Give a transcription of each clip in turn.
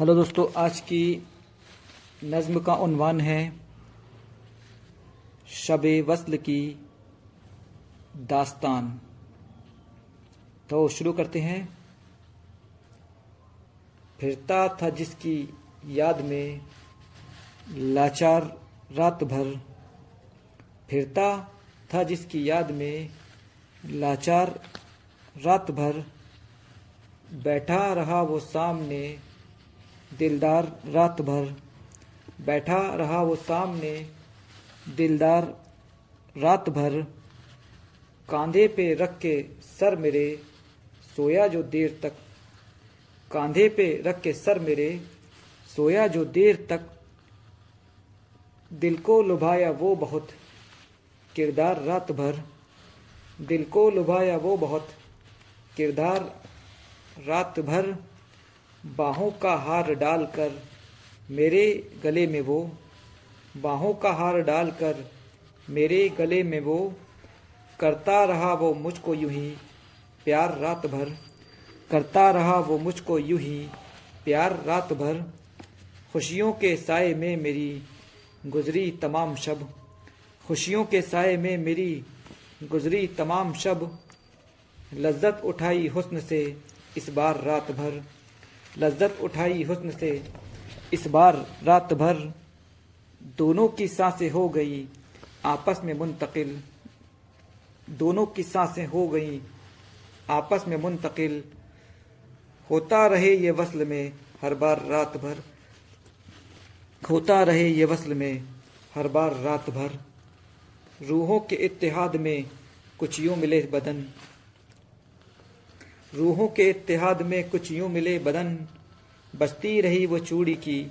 Hello दोस्तों, आज की नज़्म का उन्वान है शब वस्ल की दास्तान। तो शुरू करते हैं। फिरता था जिसकी याद में लाचार रात भर। फिरता था जिसकी याद में लाचार रात भर। बैठा रहा वो सामने दिलदार रात भर बैठा रहा वो सामने, दिलदार रात भर कांधे पे रख के सर मेरे, सोया जो देर तक, कांधे पे रख के सर मेरे, सोया जो देर तक, दिल को लुभाया वो बहुत, किरदार रात भर, दिल को लुभाया वो बहुत, किरदार रात भर बाहों का हार डालकर मेरे गले में वो, बाहों का हार डालकर मेरे गले में वो, करता रहा वो मुझको यूँ ही प्यार रात भर करता रहा वो मुझको यूँ ही प्यार रात भर खुशियों के साय में मेरी गुजरी तमाम शब, खुशियों के साय में मेरी गुजरी तमाम शब, लज्जत उठाई हुस्न से इस बार रात भर लज्जत उठाई हुस्न से, इस बार रात भर दोनों की साँसें हो गई आपस में मुंतकिल। दोनों की साँसें हो गई आपस में मुंतकिल। होता रहे ये वसल में हर बार रात भर। होता रहे ये वसल में हर बार रात भर। रूहों के इत्तेहाद में कुछ यूँ मिले बदन। रूहों के इतिहाद में कुछ यूँ मिले बदन बचती रही वो चूड़ी की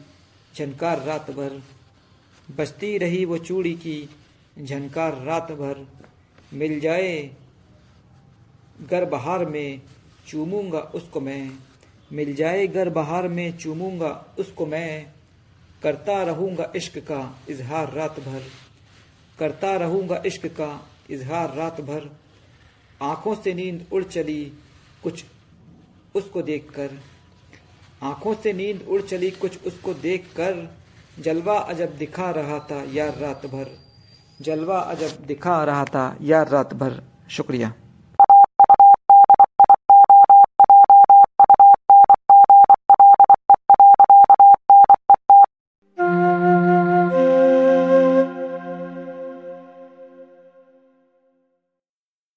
झनकार रात भर बचती रही वो चूड़ी की झनकार रात भर, मिल जाए गर बहार में चूमूँगा उसको मैं, मिल जाए गर बहार में चूमूँगा उसको मैं, करता रहूँगा इश्क का इजहार रात भर, करता रहूँगा इश्क का इजहार रात भर, आँखों से नींद उड़ चली कुछ उसको देखकर। आँखों से नींद उड़ चली, कुछ उसको देखकर। जलवा अजब दिखा रहा था यार रात भर। जलवा अजब दिखा रहा था यार रात भर। शुक्रिया।